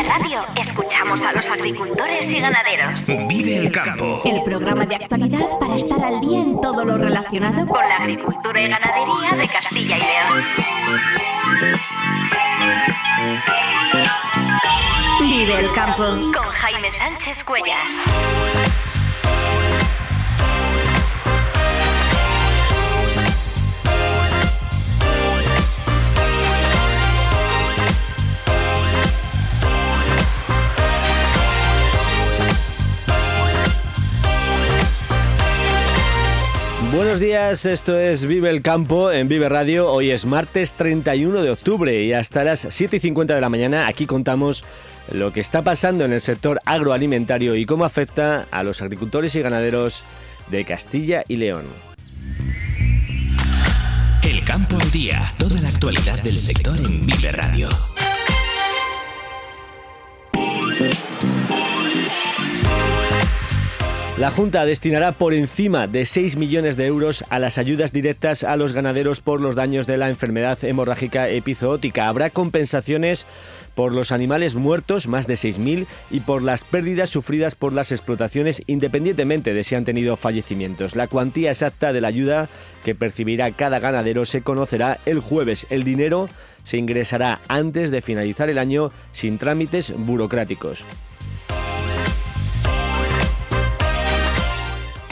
Vive Radio escuchamos a los agricultores y ganaderos. Vive el campo. El programa de actualidad para estar al día en todo lo relacionado con la agricultura y ganadería de Castilla y León. Vive el campo con Jaime Sánchez Cuellar. Buenos días, esto es Vive el Campo en Vive Radio. Hoy es martes 31 de octubre y hasta las 7 y 50 de la mañana aquí contamos lo que está pasando en el sector agroalimentario y cómo afecta a los agricultores y ganaderos de Castilla y León. El campo al día, toda la actualidad del sector en Vive Radio. La Junta destinará por encima de 6 millones de euros a las ayudas directas a los ganaderos por los daños de la enfermedad hemorrágica epizootica. Habrá compensaciones por los animales muertos, más de 6.000, y por las pérdidas sufridas por las explotaciones, independientemente de si han tenido fallecimientos. La cuantía exacta de la ayuda que percibirá cada ganadero se conocerá el jueves. El dinero se ingresará antes de finalizar el año sin trámites burocráticos.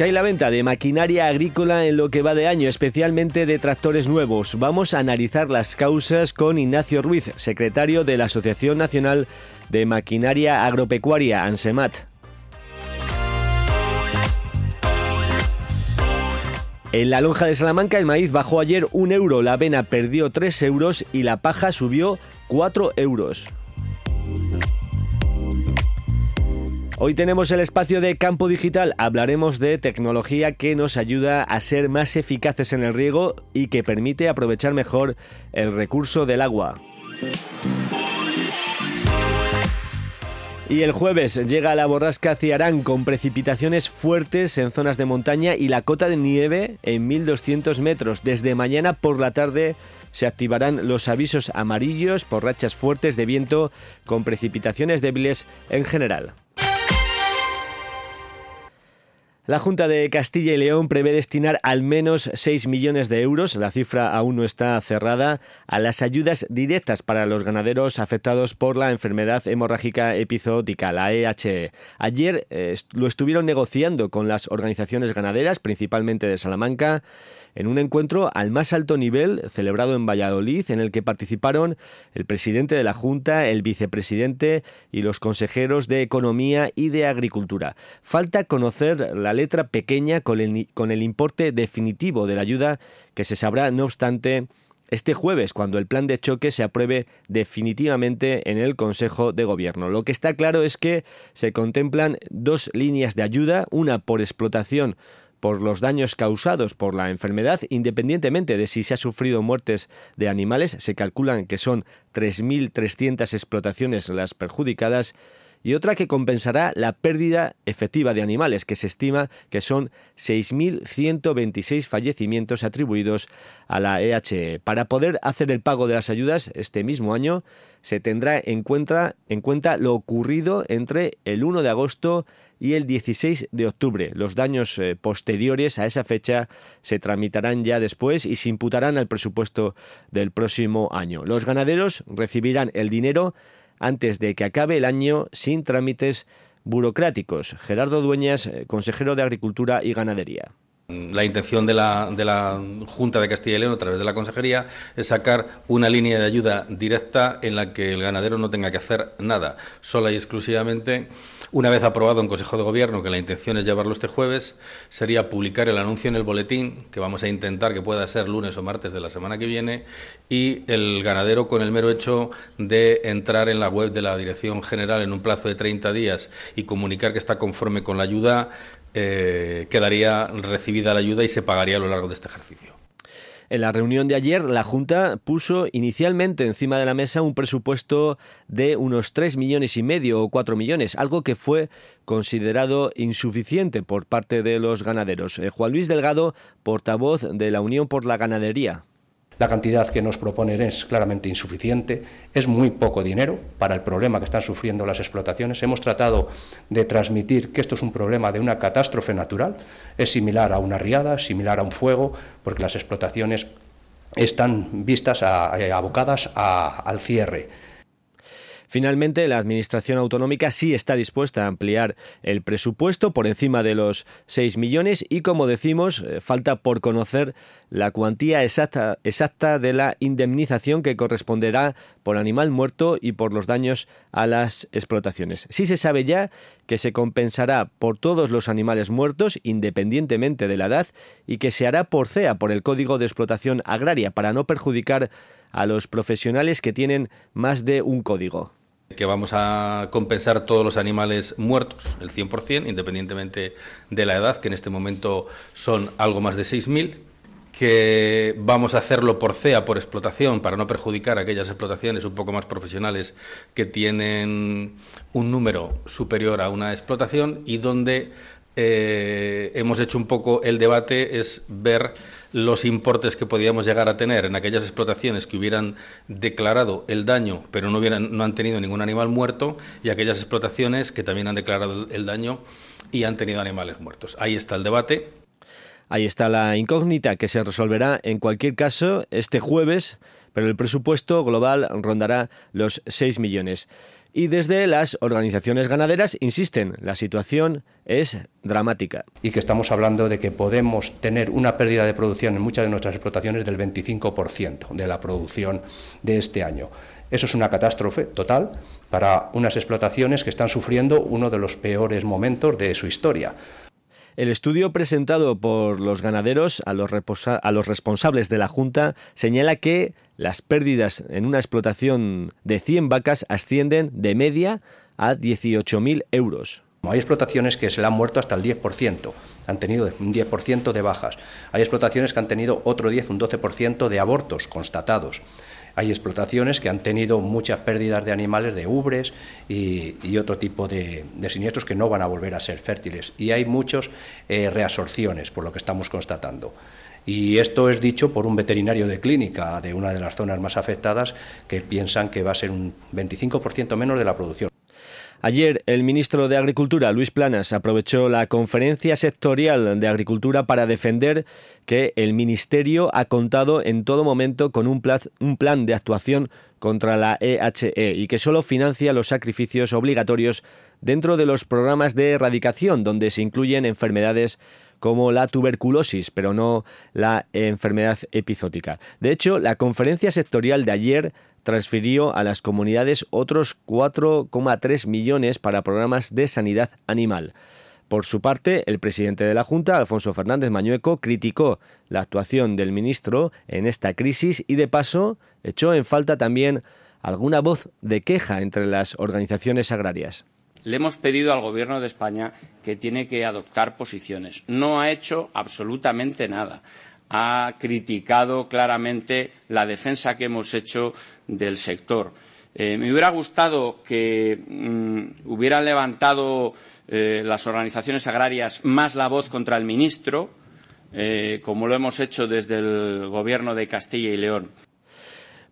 Hay la venta de maquinaria agrícola en lo que va de año, especialmente de tractores nuevos. Vamos a analizar las causas con Ignacio Ruiz, secretario de la Asociación Nacional de Maquinaria Agropecuaria, ANSEMAT. En la lonja de Salamanca el maíz bajó ayer un euro, la avena perdió 3 euros y la paja subió 4 euros. Hoy tenemos el espacio de campo digital. Hablaremos de tecnología que nos ayuda a ser más eficaces en el riego y que permite aprovechar mejor el recurso del agua. Y el jueves llega la borrasca Ciarán con precipitaciones fuertes en zonas de montaña y la cota de nieve en 1200 metros. Desde mañana por la tarde se activarán los avisos amarillos por rachas fuertes de viento con precipitaciones débiles en general. La Junta de Castilla y León prevé destinar al menos 6 millones de euros, la cifra aún no está cerrada, a las ayudas directas para los ganaderos afectados por la enfermedad hemorrágica epizootica, la EHE. Ayer eh, lo estuvieron negociando con las organizaciones ganaderas, principalmente de Salamanca, en un encuentro al más alto nivel celebrado en Valladolid, en el que participaron el presidente de la Junta, el vicepresidente y los consejeros de Economía y de Agricultura. Falta conocer la letra pequeña con el, importe definitivo de la ayuda que se sabrá, no obstante, este jueves, cuando el plan de choque se apruebe definitivamente en el Consejo de Gobierno. Lo que está claro es que se contemplan dos líneas de ayuda, una por explotación por los daños causados por la enfermedad, independientemente de si se ha sufrido muertes de animales, se calculan que son 3.300 explotaciones las perjudicadas, y otra que compensará la pérdida efectiva de animales, que se estima que son 6.126 fallecimientos atribuidos a la EHE. Para poder hacer el pago de las ayudas este mismo año, se tendrá en cuenta, en cuenta lo ocurrido entre el 1 de agosto y el 16 de octubre. Los daños eh, posteriores a esa fecha se tramitarán ya después y se imputarán al presupuesto del próximo año. Los ganaderos recibirán el dinero antes de que acabe el año sin trámites burocráticos. Gerardo Dueñas, eh, consejero de Agricultura y Ganadería. La intención de la, de la, Junta de Castilla y León, a través de la Consejería, es sacar una línea de ayuda directa en la que el ganadero no tenga que hacer nada, sola y exclusivamente una vez aprobado en Consejo de Gobierno, que la intención es llevarlo este jueves, sería publicar el anuncio en el boletín, que vamos a intentar que pueda ser lunes o martes de la semana que viene, y el ganadero con el mero hecho de entrar en la web de la Dirección General en un plazo de 30 días y comunicar que está conforme con la ayuda, eh, quedaría recibida la ayuda y se pagaría a lo largo de este ejercicio. En la reunión de ayer, la Junta puso inicialmente encima de la mesa un presupuesto de unos 3 millones y medio o 4 millones, algo que fue considerado insuficiente por parte de los ganaderos. Eh, Juan Luis Delgado, portavoz de la Unión por la Ganadería. La cantidad que nos proponen es claramente insuficiente, es muy poco dinero para el problema que están sufriendo las explotaciones. Hemos tratado de transmitir que esto es un problema de una catástrofe natural, es similar a una riada, similar a un fuego, porque las explotaciones están vistas eh, abocadas al cierre. Finalmente, la Administración autonómica sí está dispuesta a ampliar el presupuesto por encima de los 6 millones y, como decimos, eh, falta por conocer la cuantía exacta, exacta de la indemnización que corresponderá por animal muerto y por los daños a las explotaciones. Sí se sabe ya que se compensará por todos los animales muertos, independientemente de la edad, y que se hará por CEA, por el Código de Explotación Agraria, para no perjudicar a los profesionales que tienen más de un código que vamos a compensar todos los animales muertos, el 100%, independientemente de la edad, que en este momento son algo más de 6.000, que vamos a hacerlo por CEA, por explotación, para no perjudicar a aquellas explotaciones un poco más profesionales que tienen un número superior a una explotación y donde eh, hemos hecho un poco el debate es ver los importes que podíamos llegar a tener en aquellas explotaciones que hubieran declarado el daño, pero no, hubieran, no han tenido ningún animal muerto, y aquellas explotaciones que también han declarado el daño y han tenido animales muertos. Ahí está el debate. Ahí está la incógnita que se resolverá en cualquier caso este jueves, pero el presupuesto global rondará los 6 millones. Y desde las organizaciones ganaderas insisten, la situación es dramática. Y que estamos hablando de que podemos tener una pérdida de producción en muchas de nuestras explotaciones del 25% de la producción de este año. Eso es una catástrofe total para unas explotaciones que están sufriendo uno de los peores momentos de su historia. El estudio presentado por los ganaderos a los, responsables de la Junta señala que las pérdidas en una explotación de 100 vacas ascienden de media a 18.000 euros. Hay explotaciones que se le han muerto hasta el 10%, han tenido un 10% de bajas. Hay explotaciones que han tenido otro 10, un 12% de abortos constatados. Hay explotaciones que han tenido muchas pérdidas de animales, de ubres y, otro tipo de, siniestros que no van a volver a ser fértiles. Y hay muchas eh, reabsorciones, por lo que estamos constatando. Y esto es dicho por un veterinario de clínica de una de las zonas más afectadas que piensan que va a ser un 25% menos de la producción. Ayer el ministro de Agricultura, Luis Planas, aprovechó la conferencia sectorial de Agricultura para defender que el Ministerio ha contado en todo momento con un, plan de actuación contra la EHE e y que solo financia los sacrificios obligatorios dentro de los programas de erradicación, donde se incluyen enfermedades como la tuberculosis, pero no la enfermedad epizótica. De hecho, la conferencia sectorial de ayer transfirió a las comunidades otros 4,3 millones para programas de sanidad animal. Por su parte, el presidente de la Junta, Alfonso Fernández Mañueco, criticó la actuación del ministro en esta crisis y, de paso, echó en falta también alguna voz de queja entre las organizaciones agrarias le hemos pedido al Gobierno de España que tiene que adoptar posiciones. No ha hecho absolutamente nada. Ha criticado claramente la defensa que hemos hecho del sector. Eh, me hubiera gustado que mm, hubieran levantado eh, las organizaciones agrarias más la voz contra el ministro, eh, como lo hemos hecho desde el Gobierno de Castilla y León.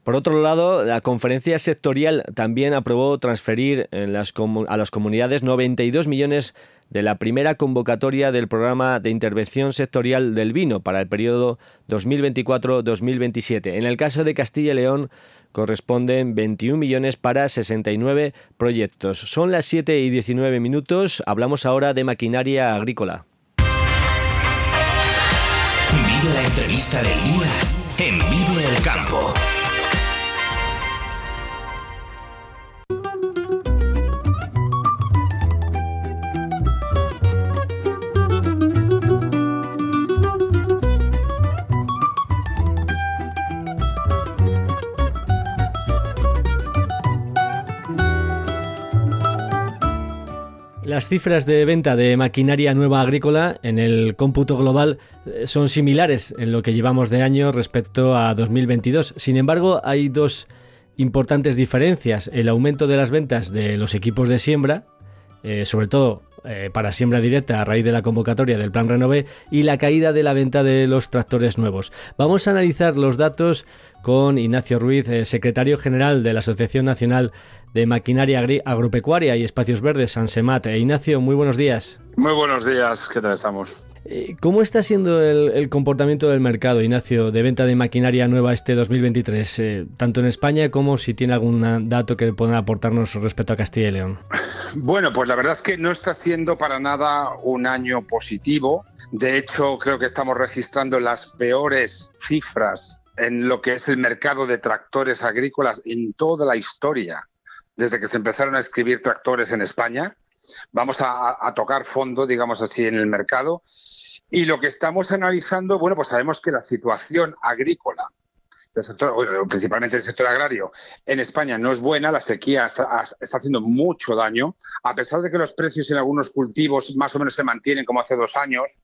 Por otro lado, la conferencia sectorial también aprobó transferir a las comunidades 92 millones de la primera convocatoria del programa de intervención sectorial del vino para el periodo 2024-2027. En el caso de Castilla y León corresponden 21 millones para 69 proyectos. Son las 7 y 19 minutos. Hablamos ahora de maquinaria agrícola. Vive la entrevista del día en Vive el Campo. Las cifras de venta de maquinaria nueva agrícola en el cómputo global eh, son similares en lo que llevamos de año respecto a 2022. Sin embargo, hay dos importantes diferencias. El aumento de las ventas de los equipos de siembra, eh, sobre todo eh, para siembra directa a raíz de la convocatoria del Plan Renove y la caída de la venta de los tractores nuevos. Vamos a analizar los datos con Ignacio Ruiz, eh, secretario general de la Asociación Nacional de Maquinaria Agropecuaria y Espacios Verdes, Ansemat. Ignacio, muy buenos días. Muy buenos días, ¿qué tal estamos? Eh, ¿Cómo está siendo el, comportamiento del mercado, Ignacio, de venta de maquinaria nueva este 2023, eh, tanto en España como si tiene algún dato que pueda aportarnos respecto a Castilla y León? Bueno, pues la verdad es que no está siendo para nada un año positivo. De hecho, creo que estamos registrando las peores cifras en lo que es el mercado de tractores agrícolas en toda la historia, desde que se empezaron a escribir tractores en España. Vamos a, tocar fondo, digamos así, en el mercado. Y lo que estamos analizando, bueno, pues sabemos que la situación agrícola, principalmente el sector agrario, en España no es buena, la sequía está, está, haciendo mucho daño, a pesar de que los precios en algunos cultivos más o menos se mantienen como hace dos años,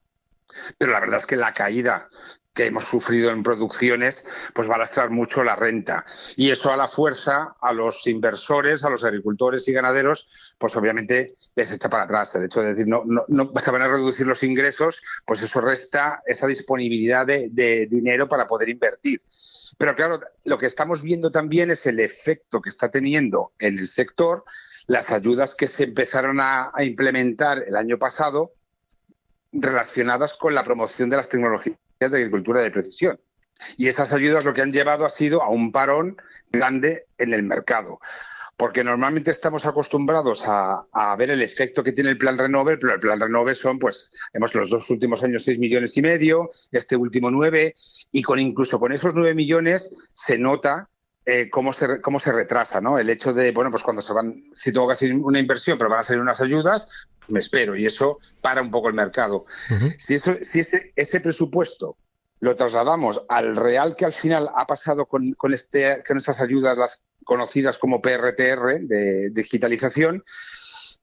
pero la verdad es que la caída que hemos sufrido en producciones, pues va a lastrar mucho la renta. Y eso a la fuerza, a los inversores, a los agricultores y ganaderos, pues obviamente les echa para atrás. El hecho de decir, no, no, no van a reducir los ingresos, pues eso resta esa disponibilidad de, dinero para poder invertir. Pero claro, lo que estamos viendo también es el efecto que está teniendo en el sector las ayudas que se empezaron a implementar el año pasado relacionadas con la promoción de las tecnologías de agricultura de precisión. Y esas ayudas lo que han llevado ha sido a un parón grande en el mercado. Porque normalmente estamos acostumbrados a, ver el efecto que tiene el plan Renove, pero el plan Renove son, pues, hemos los dos últimos años 6 millones y medio, este último 9, y con incluso con esos 9 millones se nota eh, cómo, se, cómo se retrasa, ¿no? El hecho de, bueno, pues cuando se van, si tengo que hacer una inversión, pero van a salir unas ayudas, me espero y eso para un poco el mercado. Si, eso, si ese, ese presupuesto lo trasladamos al real que al final ha pasado con, con, este, con estas ayudas, las conocidas como PRTR de digitalización,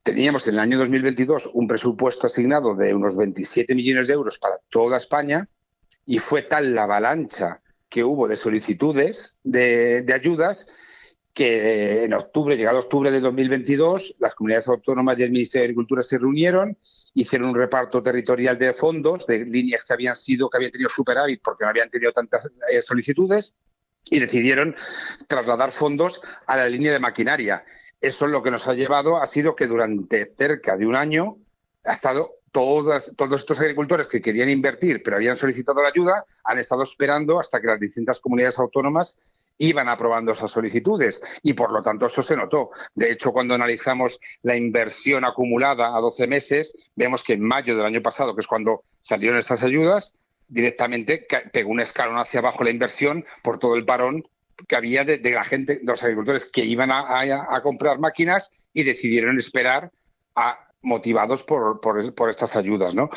teníamos en el año 2022 un presupuesto asignado de unos 27 millones de euros para toda España y fue tal la avalancha que hubo de solicitudes de, ayudas que en octubre, llegado octubre de 2022, las comunidades autónomas y el Ministerio de Agricultura se reunieron, hicieron un reparto territorial de fondos de líneas que habían sido, que habían tenido superávit porque no habían tenido tantas eh, solicitudes y decidieron trasladar fondos a la línea de maquinaria. Eso es lo que nos ha llevado ha sido que durante cerca de un año ha estado todos estos agricultores que querían invertir pero habían solicitado la ayuda han estado esperando hasta que las distintas comunidades autónomas iban aprobando esas solicitudes y por lo tanto eso se notó. De hecho, cuando analizamos la inversión acumulada a 12 meses, vemos que en mayo del año pasado, que es cuando salieron estas ayudas, directamente pegó un escalón hacia abajo la inversión por todo el parón que había de, la gente, de los agricultores que iban a comprar máquinas y decidieron esperar a motivados por, por, estas ayudas, ¿no?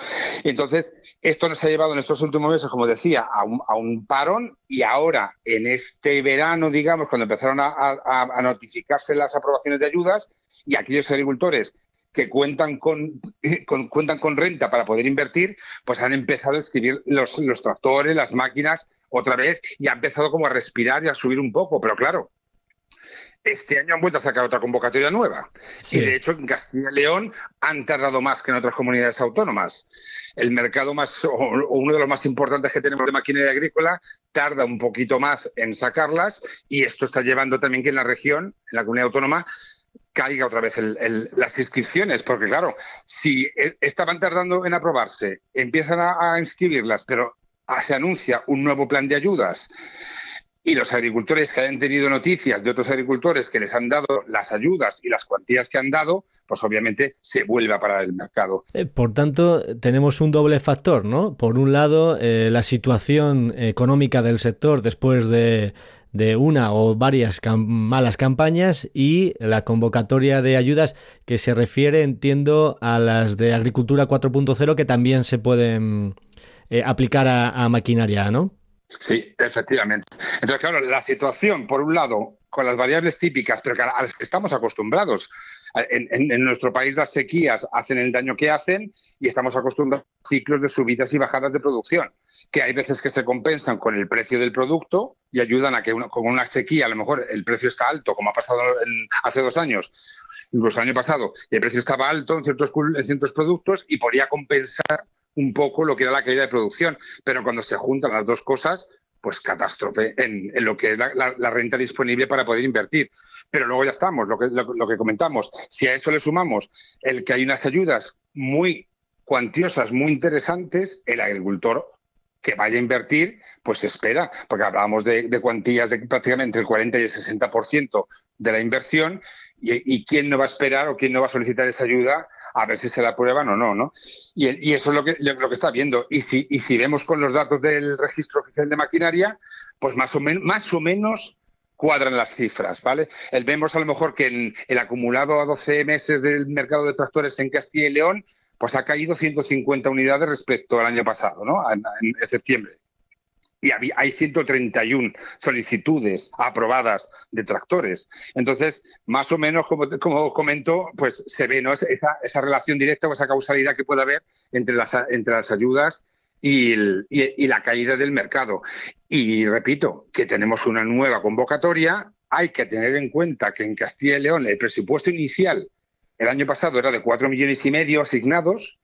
Entonces, esto nos ha llevado en estos últimos meses, como decía, a un, a un parón y ahora, en este verano, digamos, cuando empezaron a, a, notificarse las aprobaciones de ayudas y aquellos agricultores que cuentan con, con, cuentan con renta para poder invertir, pues han empezado a escribir los, los tractores, las máquinas otra vez y ha empezado como a respirar y a subir un poco, pero claro, este año han vuelto a sacar otra convocatoria nueva. Y de hecho, en Castilla y León han tardado más que en otras comunidades autónomas. El mercado más, o uno de los más importantes que tenemos de maquinaria agrícola, tarda un poquito más en sacarlas y esto está llevando también que en la región, en la comunidad autónoma, caiga otra vez las inscripciones, porque claro, si e, estaban tardando en aprobarse, empiezan a inscribirlas, pero se anuncia un nuevo plan de ayudas y los agricultores que hayan tenido noticias de otros agricultores que les han dado las ayudas y las cuantías que han dado, pues obviamente se vuelve a parar el mercado. Eh, por tanto, tenemos un doble factor, ¿no? Por un lado, eh, la situación económica del sector después de, de una o varias malas campañas y la convocatoria de ayudas que se refiere, entiendo, a las de Agricultura 4.0 que también se pueden eh, aplicar a maquinaria, ¿no? Sí, efectivamente. Entonces, claro, la situación, por un lado, con las variables típicas, pero a las que estamos acostumbrados. En, nuestro país las sequías hacen el daño que hacen y estamos acostumbrados a ciclos de subidas y bajadas de producción, que hay veces que se compensan con el precio del producto y ayudan a que con una sequía a lo mejor el precio está alto, como ha pasado hace dos años, incluso el año pasado, y el precio estaba alto en ciertos, en ciertos productos y podía compensar un poco lo que era la caída de producción. Pero cuando se juntan las dos cosas, pues catástrofe en, lo que es la, renta disponible para poder invertir. Pero luego ya estamos, lo que, lo que comentamos. Si a eso le sumamos el que hay unas ayudas muy cuantiosas, muy interesantes, el agricultor que vaya a invertir, pues espera, porque hablábamos de, cuantías de prácticamente el 40 y el 60% de la inversión, y, quién no va a esperar o quién no va a solicitar esa ayuda a ver si se la aprueban o no, ¿no? Y, eso es lo que, lo que está viendo. Y si, y si vemos con los datos del registro oficial de maquinaria, pues más o, menos más o menos cuadran las cifras, ¿vale? El, vemos a lo mejor que en el acumulado a 12 meses del mercado de tractores en Castilla y León pues ha caído 150 unidades respecto al año pasado, ¿no? En, septiembre. Y hay 131 solicitudes aprobadas de tractores. Entonces, más o menos, como, como comento, pues se ve esa, relación directa o esa causalidad que puede haber entre las, entre las ayudas y, y, la caída del mercado. Y repito, que tenemos una nueva convocatoria. Hay que tener en cuenta que en Castilla y León el presupuesto inicial el año pasado era de 4 millones y medio asignados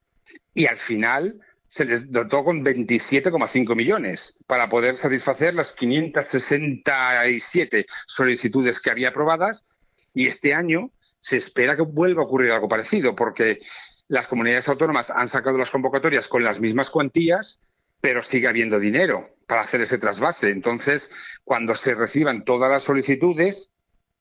y al final se les dotó con 27,5 millones para poder satisfacer las 567 solicitudes que había aprobadas y este año se espera que vuelva a ocurrir algo parecido porque las comunidades autónomas han sacado las convocatorias con las mismas cuantías, pero sigue habiendo dinero para hacer ese trasvase. Entonces, cuando se reciban todas las solicitudes,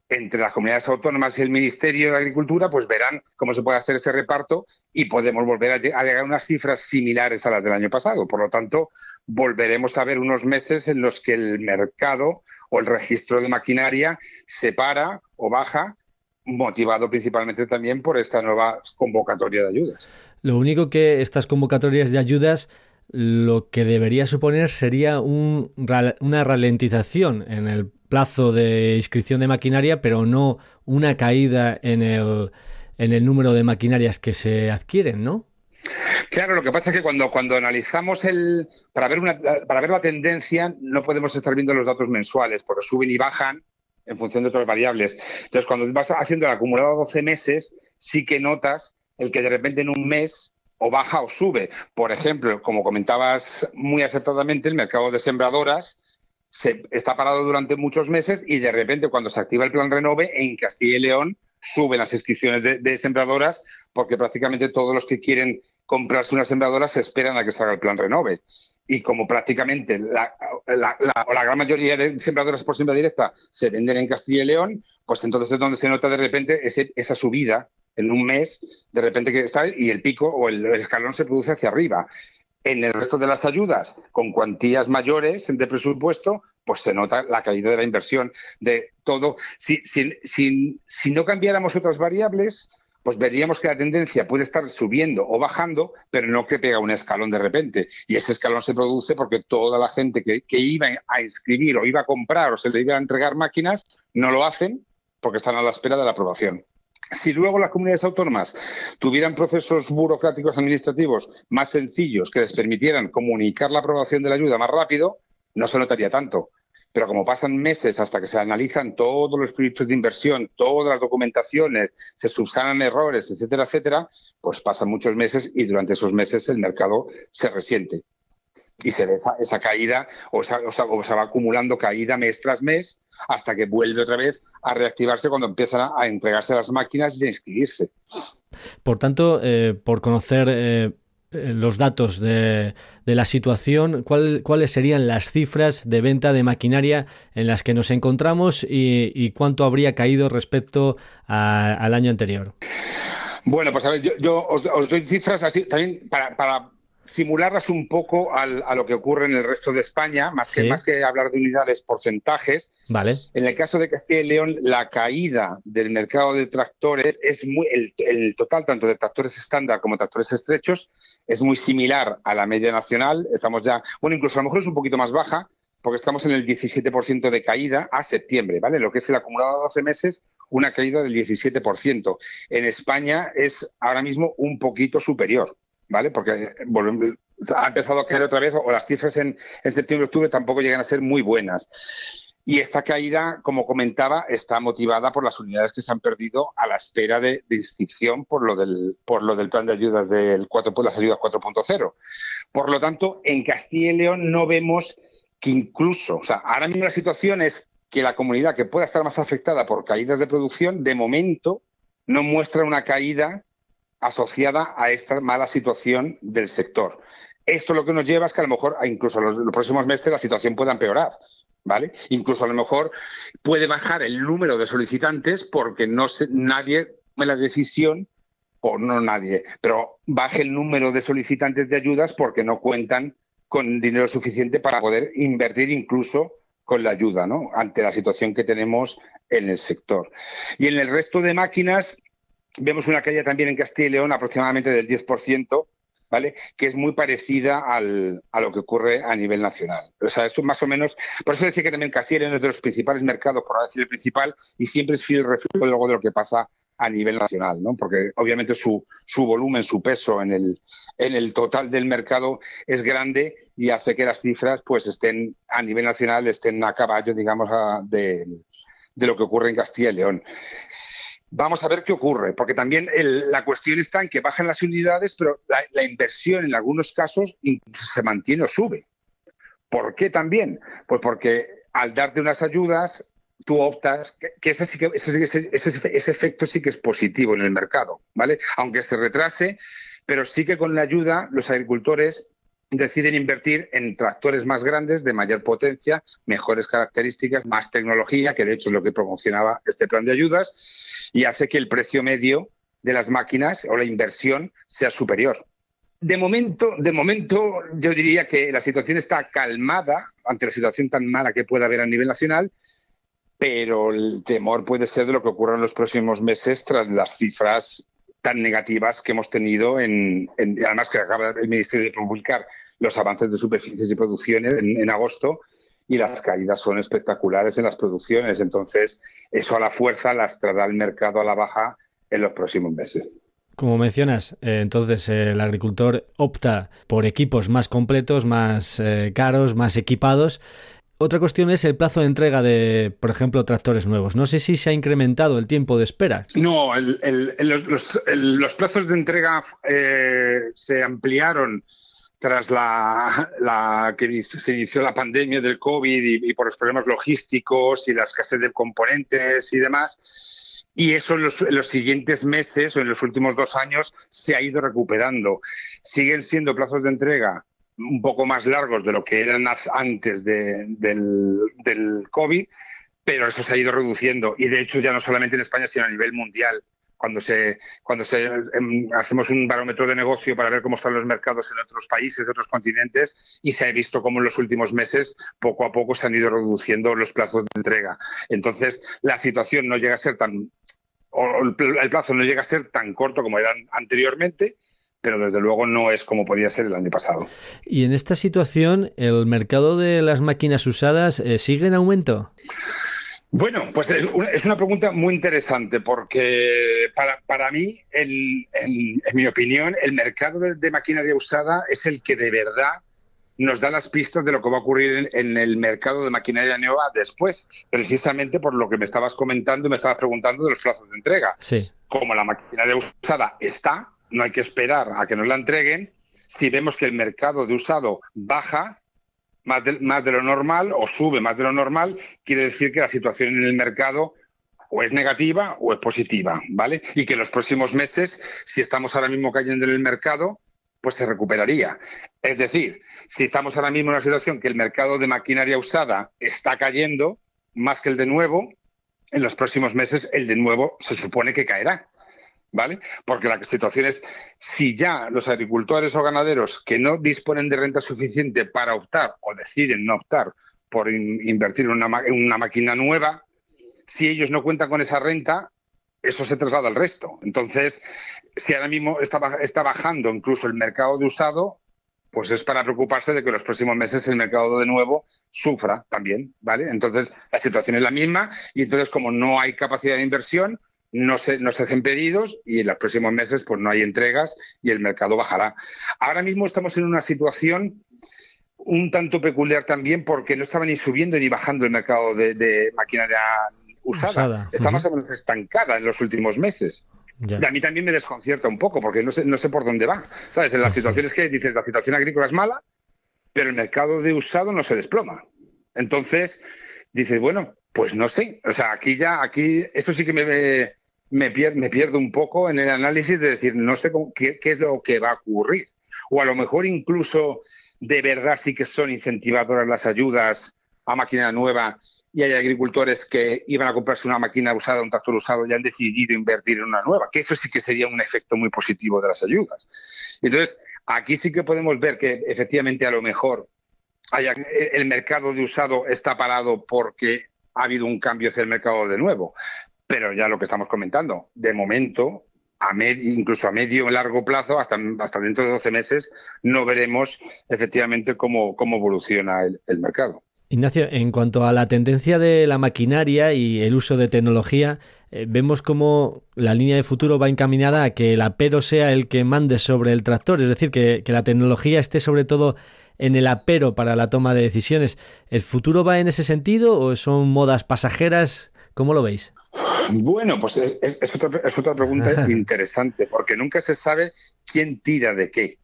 entre las comunidades autónomas y el Ministerio de Agricultura, pues verán cómo se puede hacer ese reparto y podemos volver a, llegar a unas cifras similares a las del año pasado. Por lo tanto, volveremos a ver unos meses en los que el mercado o el registro de maquinaria se para o baja, motivado principalmente también por esta nueva convocatoria de ayudas. Lo único que estas convocatorias de ayudas lo que debería suponer sería una ralentización en el plazo de inscripción de maquinaria, pero no una caída en el, en el número de maquinarias que se adquieren, ¿no? Claro, lo que pasa es que cuando, cuando analizamos el. Para ver, una, para ver la tendencia, no podemos estar viendo los datos mensuales, porque suben y bajan en función de otras variables. Entonces, cuando vas haciendo el acumulado a 12 meses, sí que notas el que de repente en un mes o baja o sube. Por ejemplo, como comentabas muy acertadamente, el mercado de sembradoras se está parado durante muchos meses y de repente cuando se activa el plan Renove en Castilla y León suben las inscripciones de, sembradoras porque prácticamente todos los que quieren comprarse una sembradora se esperan a que salga el plan Renove. Y como prácticamente la, la, gran mayoría de sembradoras por siembra directa se venden en Castilla y León, pues entonces es donde se nota de repente esa subida en un mes, de repente que está y el pico o el escalón se produce hacia arriba. En el resto de las ayudas, con cuantías mayores de presupuesto, pues se nota la caída de la inversión de todo. Si, si, no cambiáramos otras variables, pues veríamos que la tendencia puede estar subiendo o bajando, pero no que pega un escalón de repente. Y ese escalón se produce porque toda la gente que, que, iba a inscribir o iba a comprar o se le iba a entregar máquinas, no lo hacen porque están a la espera de la aprobación. Si luego las comunidades autónomas tuvieran procesos burocráticos administrativos más sencillos que les permitieran comunicar la aprobación de la ayuda más rápido, no se notaría tanto. Pero como pasan meses hasta que se analizan todos los proyectos de inversión, todas las documentaciones, se subsanan errores, etcétera, etcétera, pues pasan muchos meses y durante esos meses el mercado se resiente. Y se ve esa, caída o, o se va acumulando caída mes tras mes hasta que vuelve otra vez a reactivarse cuando empiezan a, entregarse las máquinas y a inscribirse. Por tanto, eh, por conocer eh, eh, los datos de, la situación, ¿cuáles serían las cifras de venta de maquinaria en las que nos encontramos y, cuánto habría caído respecto al año anterior? Bueno, pues a ver, yo, os, doy cifras así también para, para simularlas un poco a lo que ocurre en el resto de España, más, que, más que hablar de unidades, porcentajes. Vale. En el caso de Castilla y León, la caída del mercado de tractores es muy. El, total, tanto de tractores estándar como tractores estrechos, es muy similar a la media nacional. Estamos ya. Bueno, incluso a lo mejor es un poquito más baja, porque estamos en el 17% de caída a septiembre, ¿vale? Lo que es el acumulado de 12 meses, una caída del 17%. En España es ahora mismo un poquito superior. ¿Vale? Porque eh, ha empezado a caer otra vez, o las cifras en, en septiembre-octubre tampoco llegan a ser muy buenas. Y esta caída, como comentaba, está motivada por las unidades que se han perdido a la espera de, inscripción por lo, del, por lo del plan de ayudas del 4, por las ayudas 4.0. Por lo tanto, en Castilla y León no vemos que incluso, o sea, ahora mismo la situación es que la comunidad que pueda estar más afectada por caídas de producción, de momento no muestra una caída asociada a esta mala situación del sector. Esto lo que nos lleva es que a lo mejor, incluso en los, próximos meses, la situación pueda empeorar. ¿Vale? Incluso a lo mejor puede bajar el número de solicitantes porque no nadie tome la decisión, o no nadie, pero baje el número de solicitantes de ayudas porque no cuentan con dinero suficiente para poder invertir incluso con la ayuda, ¿no? Ante la situación que tenemos en el sector. Y en el resto de máquinas vemos una caída también en Castilla y León aproximadamente del 10%, ¿vale? Que es muy parecida a lo que ocurre a nivel nacional. O sea, eso más o menos, por eso decía que también Castilla y León es de los principales mercados, por decir el principal, y siempre es fiel reflejo luego de lo que pasa a nivel nacional, ¿no? Porque obviamente su, su volumen, su peso en el, en el total del mercado es grande y hace que las cifras pues estén a nivel nacional estén a caballo, digamos, de, de lo que ocurre en Castilla y León. Vamos a ver qué ocurre, porque también la cuestión está en que bajan las unidades, pero la, inversión en algunos casos se mantiene o sube. ¿Por qué también? Pues porque al darte unas ayudas, tú optas, que, ese, sí que ese, ese, efecto sí que es positivo en el mercado, ¿vale? Aunque se retrase, pero sí que con la ayuda los agricultores deciden invertir en tractores más grandes, de mayor potencia, mejores características, más tecnología, que de hecho es lo que promocionaba este plan de ayudas, y hace que el precio medio de las máquinas o la inversión sea superior. De momento, de momento, yo diría que la situación está calmada ante la situación tan mala que pueda haber a nivel nacional, pero el temor puede ser de lo que ocurra en los próximos meses tras las cifras tan negativas que hemos tenido en, además que acaba el Ministerio de publicar los avances de superficies y producciones en, agosto y las caídas son espectaculares en las producciones. Entonces, eso a la fuerza lastrará el mercado a la baja en los próximos meses. Como mencionas, eh, entonces el agricultor opta por equipos más completos, más eh, caros, más equipados. Otra cuestión es el plazo de entrega de, por ejemplo, tractores nuevos. No sé si se ha incrementado el tiempo de espera. No, los, plazos de entrega eh, se ampliaron tras la, que se inició la pandemia del COVID y, por los problemas logísticos y las escasez de componentes y demás. Y eso en los, siguientes meses o en los últimos dos años se ha ido recuperando. Siguen siendo plazos de entrega un poco más largos de lo que eran antes del, del COVID, pero eso se ha ido reduciendo. Y de hecho ya no solamente en España, sino a nivel mundial cuando se cuando se em, hacemos un barómetro de negocio para ver cómo están los mercados en otros países, en otros continentes, y se ha visto cómo en los últimos meses poco a poco se han ido reduciendo los plazos de entrega. Entonces, la situación no llega a ser tan o el plazo no llega a ser tan corto como era anteriormente, pero desde luego no es como podía ser el año pasado. Y en esta situación, ¿el mercado de las máquinas usadas eh, sigue en aumento? Bueno, pues es una pregunta muy interesante porque para, mí, en, mi opinión, el mercado de, maquinaria usada es el que de verdad nos da las pistas de lo que va a ocurrir en, el mercado de maquinaria nueva después, precisamente por lo que me estabas comentando y me estabas preguntando de los plazos de entrega. Sí. Como la maquinaria usada está, no hay que esperar a que nos la entreguen. Si vemos que el mercado de usado baja, más de, más de lo normal o sube más de lo normal, quiere decir que la situación en el mercado o es negativa o es positiva, ¿vale? Y que en los próximos meses, si estamos ahora mismo cayendo en el mercado, pues se recuperaría. Es decir, si estamos ahora mismo en una situación que el mercado de maquinaria usada está cayendo más que el de nuevo, en los próximos meses el de nuevo se supone que caerá. ¿Vale? Porque la situación es, si ya los agricultores o ganaderos que no disponen de renta suficiente para optar o deciden no optar por invertir en una, en una máquina nueva, si ellos no cuentan con esa renta, eso se traslada al resto. Entonces, si ahora mismo está, está bajando incluso el mercado de usado, pues es para preocuparse de que los próximos meses el mercado de nuevo sufra también, ¿vale? Entonces, la situación es la misma y entonces como no hay capacidad de inversión, no se, no se hacen pedidos y en los próximos meses pues no hay entregas y el mercado bajará. Ahora mismo estamos en una situación un tanto peculiar también porque no estaba ni subiendo ni bajando el mercado de, maquinaria usada. Está más o menos estancada en los últimos meses. Y a mí también me desconcierta un poco porque no sé, no sé por dónde va. ¿Sabes? En las situaciones que dices, la situación agrícola es mala, pero el mercado de usado no se desploma. Entonces, dices, bueno, pues no sé. O sea, aquí ya, aquí, eso sí que me, me, pierdo, un poco en el análisis de decir, no sé qué, qué es lo que va a ocurrir. O a lo mejor incluso de verdad sí que son incentivadoras las ayudas a máquina nueva y hay agricultores que iban a comprarse una máquina usada, un tractor usado y han decidido invertir en una nueva, que eso sí que sería un efecto muy positivo de las ayudas. Entonces, aquí sí que podemos ver que efectivamente a lo mejor el mercado de usado está parado porque ha habido un cambio hacia el mercado de nuevo. Pero ya lo que estamos comentando, de momento, a incluso a medio largo plazo, hasta, dentro de 12 meses, no veremos efectivamente cómo, cómo evoluciona el, mercado. Ignacio, en cuanto a la tendencia de la maquinaria y el uso de tecnología, eh, vemos cómo la línea de futuro va encaminada a que el apero sea el que mande sobre el tractor, es decir, que, que la tecnología esté sobre todo en el apero para la toma de decisiones. ¿El futuro va en ese sentido o son modas pasajeras? ¿Cómo lo veis? Bueno, pues es, otra, pregunta interesante, porque nunca se sabe quién tira de qué.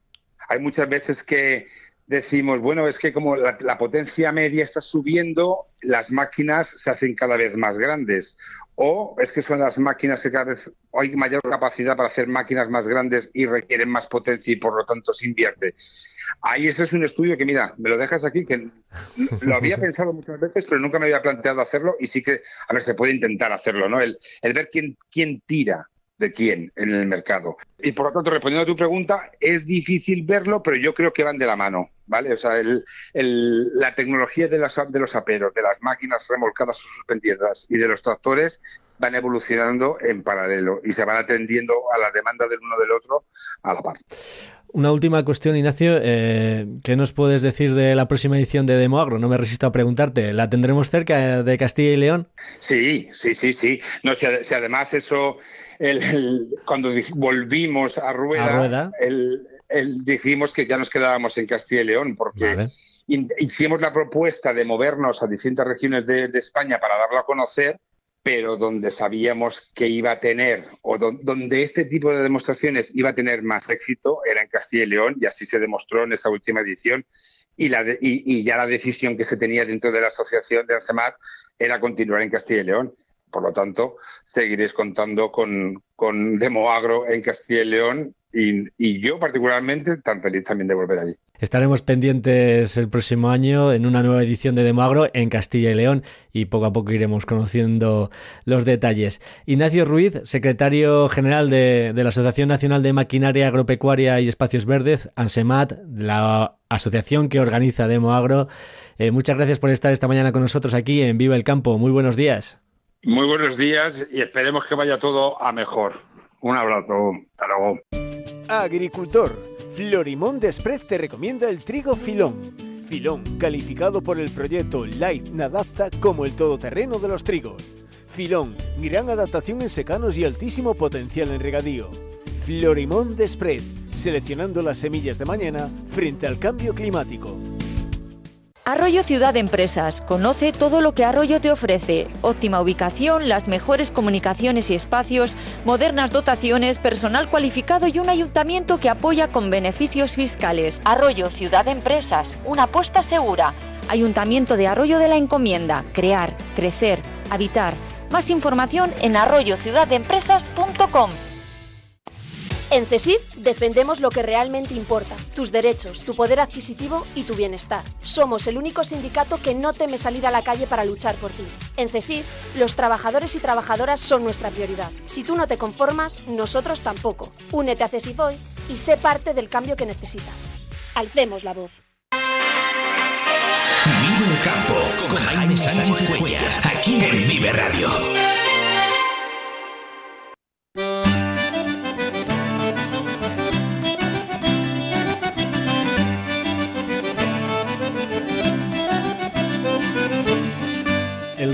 Hay muchas veces que decimos, bueno, es que como la, la, potencia media está subiendo, las máquinas se hacen cada vez más grandes. O es que son las máquinas que cada vez hay mayor capacidad para hacer máquinas más grandes y requieren más potencia y por lo tanto se invierte. Ahí ese es un estudio que, mira, me lo dejas aquí, que lo había pensado muchas veces, pero nunca me había planteado hacerlo y sí que, a ver, se puede intentar hacerlo, ¿no? El, ver quién, quién tira de quién en el mercado. Y por lo tanto, respondiendo a tu pregunta, es difícil verlo, pero yo creo que van de la mano, ¿vale? O sea, el, la tecnología de, las, de los aperos, de las máquinas remolcadas o suspendidas y de los tractores van evolucionando en paralelo y se van atendiendo a las demandas del uno del otro a la par. Una última cuestión, Ignacio. Eh, ¿Qué nos puedes decir de la próxima edición de Demoagro? No me resisto a preguntarte. ¿La tendremos cerca de Castilla y León? Sí, sí, sí, sí. No, si, además eso, cuando volvimos a Rueda, El, dijimos que ya nos quedábamos en Castilla y León, porque hicimos la propuesta de movernos a distintas regiones de, de España para darlo a conocer pero donde sabíamos que iba a tener, o donde este tipo de demostraciones iba a tener más éxito, era en Castilla y León, y así se demostró en esa última edición. Y, la y, ya la decisión que se tenía dentro de la asociación de ANSEMAT era continuar en Castilla y León. Por lo tanto, seguiréis contando con, con Demoagro en Castilla y León y, yo particularmente tan feliz también de volver allí. Estaremos pendientes el próximo año en una nueva edición de Demagro en Castilla y León y poco a poco iremos conociendo los detalles. Ignacio Ruiz, secretario general de, la Asociación Nacional de Maquinaria Agropecuaria y Espacios Verdes, ANSEMAT, la asociación que organiza Demoagro. Eh, muchas gracias por estar esta mañana con nosotros aquí en Viva el Campo. Muy buenos días. Muy buenos días y esperemos que vaya todo a mejor. Un abrazo. Hasta luego. Agricultor, Florimón Desprez te recomienda el trigo Filón. Filón, calificado por el proyecto Life Nadapta como el todoterreno de los trigos. Filón, gran adaptación en secanos y altísimo potencial en regadío. Florimón Desprez, seleccionando las semillas de mañana frente al cambio climático. Arroyo Ciudad Empresas. Conoce todo lo que Arroyo te ofrece. Óptima ubicación, las mejores comunicaciones y espacios, modernas dotaciones, personal cualificado y un ayuntamiento que apoya con beneficios fiscales. Arroyo Ciudad Empresas. Una apuesta segura. Ayuntamiento de Arroyo de la Encomienda. Crear, crecer, habitar. Más información en arroyociudadempresas.com. En CESIF defendemos lo que realmente importa, tus derechos, tu poder adquisitivo y tu bienestar. Somos el único sindicato que no teme salir a la calle para luchar por ti. En CESIF, los trabajadores y trabajadoras son nuestra prioridad. Si tú no te conformas, nosotros tampoco. Únete a CESIF hoy y sé parte del cambio que necesitas. Alcemos la voz. Vive el campo con Jaime Sánchez Cuellar, aquí en Vive Radio.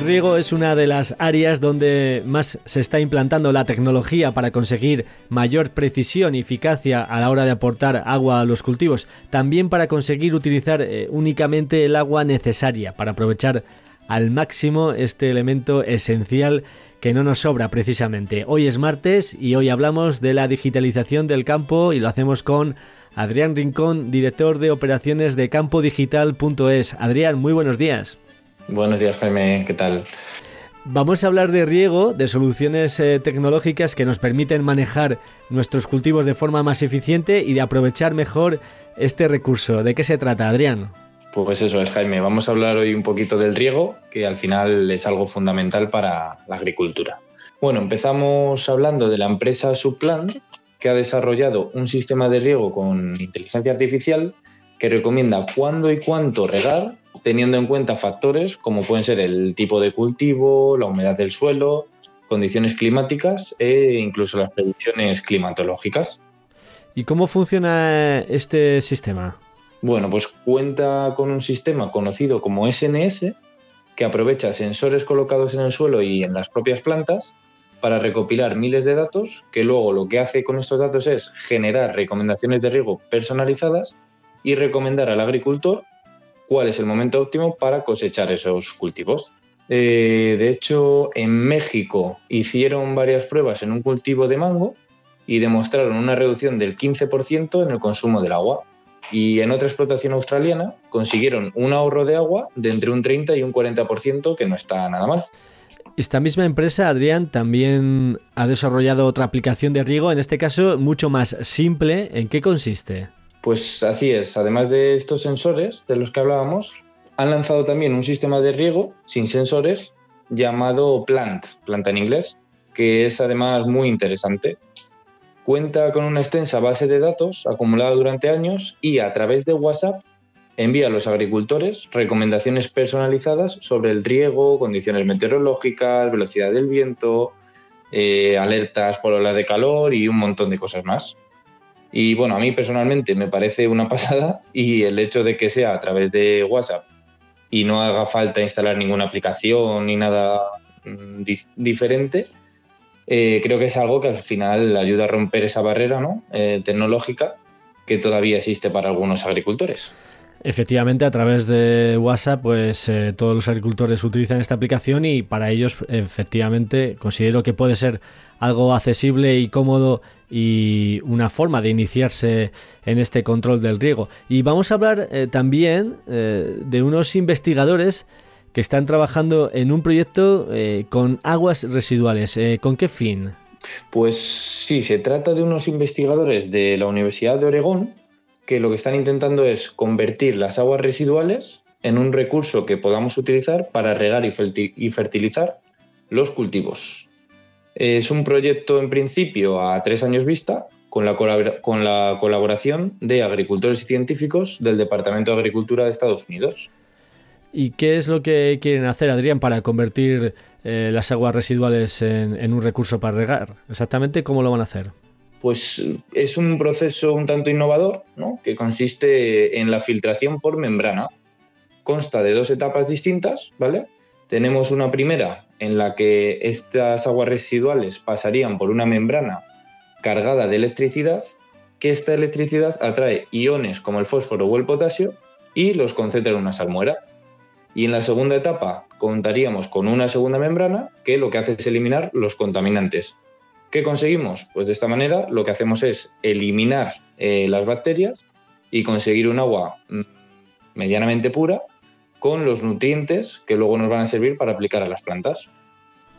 Riego es una de las áreas donde más se está implantando la tecnología para conseguir mayor precisión y eficacia a la hora de aportar agua a los cultivos, también para conseguir utilizar eh, únicamente el agua necesaria para aprovechar al máximo este elemento esencial que no nos sobra precisamente. Hoy es martes y hoy hablamos de la digitalización del campo y lo hacemos con Adrián Rincón, director de operaciones de campodigital.es. Adrián, muy buenos días. Buenos días, Jaime, ¿qué tal? Vamos a hablar de riego, de soluciones eh, tecnológicas que nos permiten manejar nuestros cultivos de forma más eficiente y de aprovechar mejor este recurso. ¿De qué se trata, Adrián? Pues eso es, Jaime. Vamos a hablar hoy un poquito del riego, que al final es algo fundamental para la agricultura. Bueno, empezamos hablando de la empresa Subplan, que ha desarrollado un sistema de riego con inteligencia artificial que recomienda cuándo y cuánto regar, teniendo en cuenta factores como pueden ser el tipo de cultivo, la humedad del suelo, condiciones climáticas e incluso las predicciones climatológicas. ¿Y cómo funciona este sistema? Bueno, pues cuenta con un sistema conocido como SNS, que aprovecha sensores colocados en el suelo y en las propias plantas para recopilar miles de datos, que luego lo que hace con estos datos es generar recomendaciones de riego personalizadas y recomendar al agricultor cuál es el momento óptimo para cosechar esos cultivos. Eh, de hecho, en México hicieron varias pruebas en un cultivo de mango y demostraron una reducción del 15% en el consumo del agua. Y en otra explotación australiana consiguieron un ahorro de agua de entre un 30 y un 40%, que no está nada mal. Esta misma empresa, Adrián, también ha desarrollado otra aplicación de riego, en este caso mucho más simple. ¿En qué consiste? Pues así es, además de estos sensores de los que hablábamos, han lanzado también un sistema de riego sin sensores llamado Plant, planta en inglés, que es además muy interesante. Cuenta con una extensa base de datos acumulada durante años y a través de WhatsApp envía a los agricultores recomendaciones personalizadas sobre el riego, condiciones meteorológicas, velocidad del viento, eh, alertas por ola de calor y un montón de cosas más. Y bueno, a mí personalmente me parece una pasada y el hecho de que sea a través de WhatsApp y no haga falta instalar ninguna aplicación ni nada mm, diferente, eh, creo que es algo que al final ayuda a romper esa barrera ¿no? Eh, tecnológica que todavía existe para algunos agricultores. Efectivamente, a través de WhatsApp, pues eh, todos los agricultores utilizan esta aplicación y para ellos, efectivamente, considero que puede ser algo accesible y cómodo y una forma de iniciarse en este control del riego. Y vamos a hablar eh, también eh, de unos investigadores que están trabajando en un proyecto con aguas residuales. ¿Con qué fin? Pues sí, se trata de unos investigadores de la Universidad de Oregón que lo que están intentando es convertir las aguas residuales en un recurso que podamos utilizar para regar y fertilizar los cultivos. Es un proyecto en principio a tres años vista, con la, con la colaboración de agricultores y científicos del Departamento de Agricultura de Estados Unidos. ¿Y qué es lo que quieren hacer, Adrián, para convertir eh, las aguas residuales en, en, un recurso para regar? Exactamente cómo lo van a hacer pues es un proceso un tanto innovador, ¿no? que consiste en la filtración por membrana. Consta de dos etapas distintas, ¿vale? Tenemos una primera en la que estas aguas residuales pasarían por una membrana cargada de electricidad, que esta electricidad atrae iones como el fósforo o el potasio y los concentra en una salmuera. Y en la segunda etapa contaríamos con una segunda membrana que lo que hace es eliminar los contaminantes, ¿Qué conseguimos? Pues de esta manera lo que hacemos es eliminar eh, las bacterias y conseguir un agua mm, medianamente pura con los nutrientes que luego nos van a servir para aplicar a las plantas.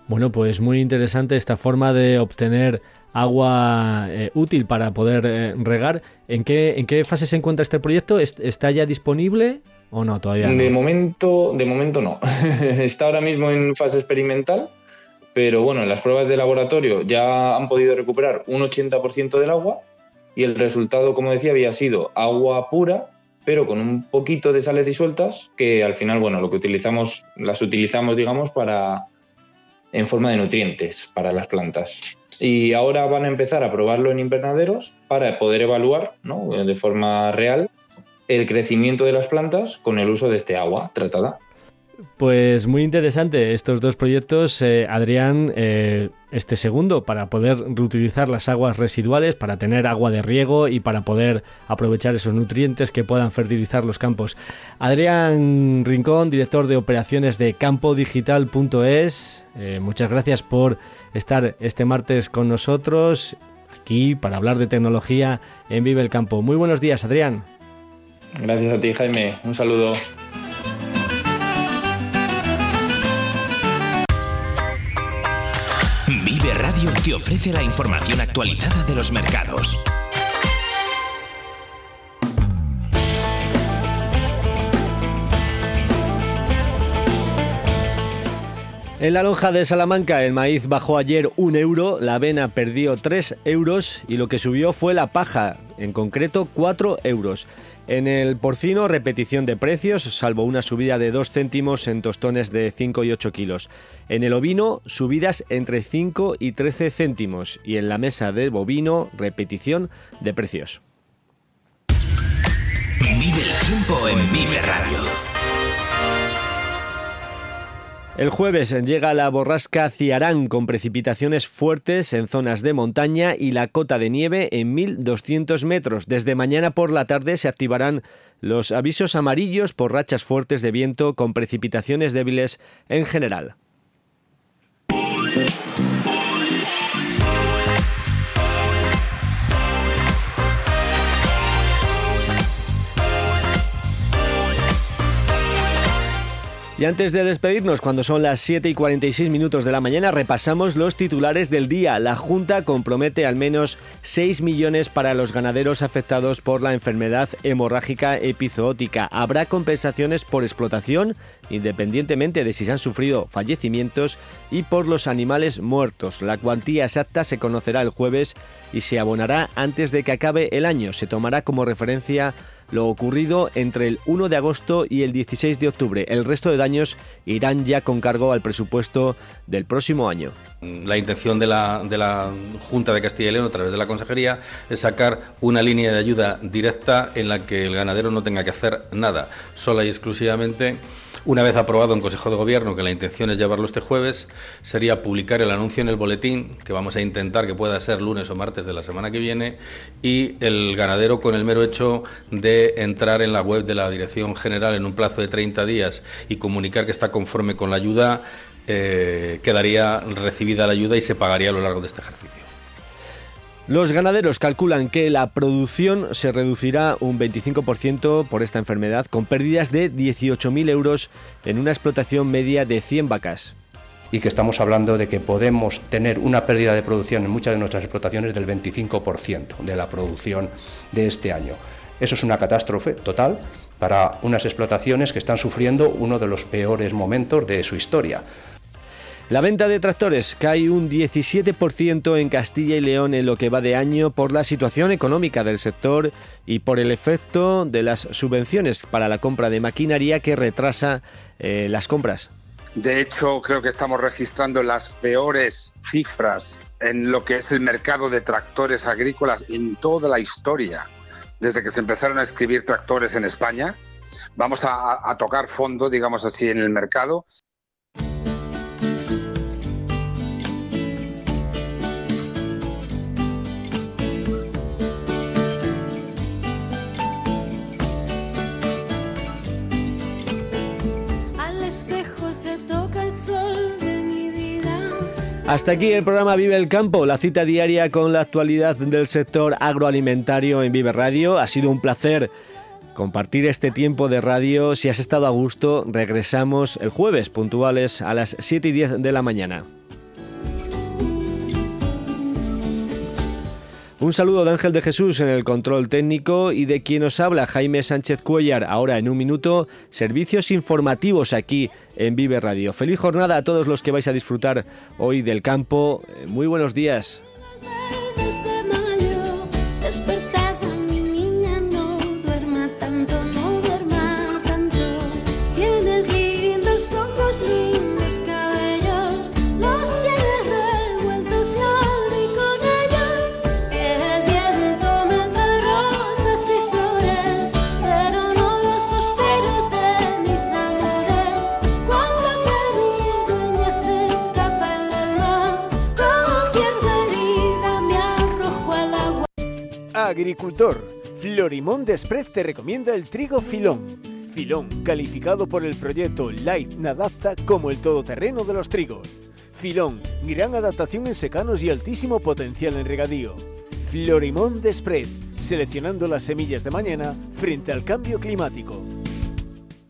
Bueno, pues muy interesante esta forma de obtener agua eh, útil para poder eh, regar. ¿En qué, ¿En qué fase se encuentra este proyecto? ¿Está ya disponible o no todavía? De momento, de momento no. Está ahora mismo en fase experimental pero bueno, en las pruebas de laboratorio ya han podido recuperar un 80% del agua y el resultado, como decía, había sido agua pura, pero con un poquito de sales disueltas que al final, bueno, lo que utilizamos, las utilizamos, digamos, para en forma de nutrientes para las plantas. Y ahora van a empezar a probarlo en invernaderos para poder evaluar ¿no? de forma real el crecimiento de las plantas con el uso de este agua tratada. Pues muy interesante estos dos proyectos, eh, Adrián. Eh, este segundo para poder reutilizar las aguas residuales, para tener agua de riego y para poder aprovechar esos nutrientes que puedan fertilizar los campos. Adrián Rincón, director de operaciones de campodigital.es, eh, muchas gracias por estar este martes con nosotros aquí para hablar de tecnología en Vive el Campo. Muy buenos días, Adrián. Gracias a ti, Jaime. Un saludo. Radio te ofrece la información actualizada de los mercados. En la lonja de Salamanca el maíz bajó ayer un euro, la avena perdió 3 euros y lo que subió fue la paja, en concreto 4 euros. En el porcino, repetición de precios, salvo una subida de 2 céntimos en tostones de 5 y 8 kilos. En el ovino, subidas entre 5 y 13 céntimos. Y en la mesa del bovino, repetición de precios. Vive el tiempo en Vive Radio. El jueves llega la borrasca Ciarán con precipitaciones fuertes en zonas de montaña y la cota de nieve en 1.200 metros. Desde mañana por la tarde se activarán los avisos amarillos por rachas fuertes de viento con precipitaciones débiles en general. Y antes de despedirnos, cuando son las 7 y 46 minutos de la mañana, repasamos los titulares del día. La Junta compromete al menos 6 millones para los ganaderos afectados por la enfermedad hemorrágica epizootica. Habrá compensaciones por explotación, independientemente de si se han sufrido fallecimientos, y por los animales muertos. La cuantía exacta se conocerá el jueves y se abonará antes de que acabe el año. Se tomará como referencia lo ocurrido entre el 1 de agosto y el 16 de octubre. El resto de daños irán ya con cargo al presupuesto del próximo año. La intención de la, de la Junta de Castilla y León, a través de la Consejería, es sacar una línea de ayuda directa en la que el ganadero no tenga que hacer nada, sola y exclusivamente una vez aprobado en Consejo de Gobierno, que la intención es llevarlo este jueves, sería publicar el anuncio en el boletín, que vamos a intentar que pueda ser lunes o martes de la semana que viene, y el ganadero con el mero hecho de entrar en la web de la Dirección General en un plazo de 30 días y comunicar que está conforme con la ayuda, eh, quedaría recibida la ayuda y se pagaría a lo largo de este ejercicio. Los ganaderos calculan que la producción se reducirá un 25% por esta enfermedad, con pérdidas de 18.000 euros en una explotación media de 100 vacas. Y que estamos hablando de que podemos tener una pérdida de producción en muchas de nuestras explotaciones del 25% de la producción de este año. Eso es una catástrofe total para unas explotaciones que están sufriendo uno de los peores momentos de su historia. La venta de tractores cae un 17% en Castilla y León en lo que va de año por la situación económica del sector y por el efecto de las subvenciones para la compra de maquinaria que retrasa eh, las compras. De hecho, creo que estamos registrando las peores cifras en lo que es el mercado de tractores agrícolas en toda la historia, desde que se empezaron a escribir tractores en España. Vamos a, a tocar fondo, digamos así, en el mercado Hasta aquí el programa Vive el Campo, la cita diaria con la actualidad del sector agroalimentario en Vive Radio. Ha sido un placer compartir este tiempo de radio. Si has estado a gusto, regresamos el jueves puntuales a las 7 y 10 de la mañana. Un saludo de Ángel de Jesús en el control técnico y de quien os habla Jaime Sánchez Cuellar. Ahora en un minuto, servicios informativos aquí en Vive Radio. Feliz jornada a todos los que vais a disfrutar hoy del campo. Muy buenos días. Agricultor. Florimón Desprez te recomienda el trigo filón. Filón, calificado por el proyecto Life Nadapta como el todoterreno de los trigos. Filón, gran adaptación en secanos y altísimo potencial en regadío. Florimón Desprez, seleccionando las semillas de mañana frente al cambio climático.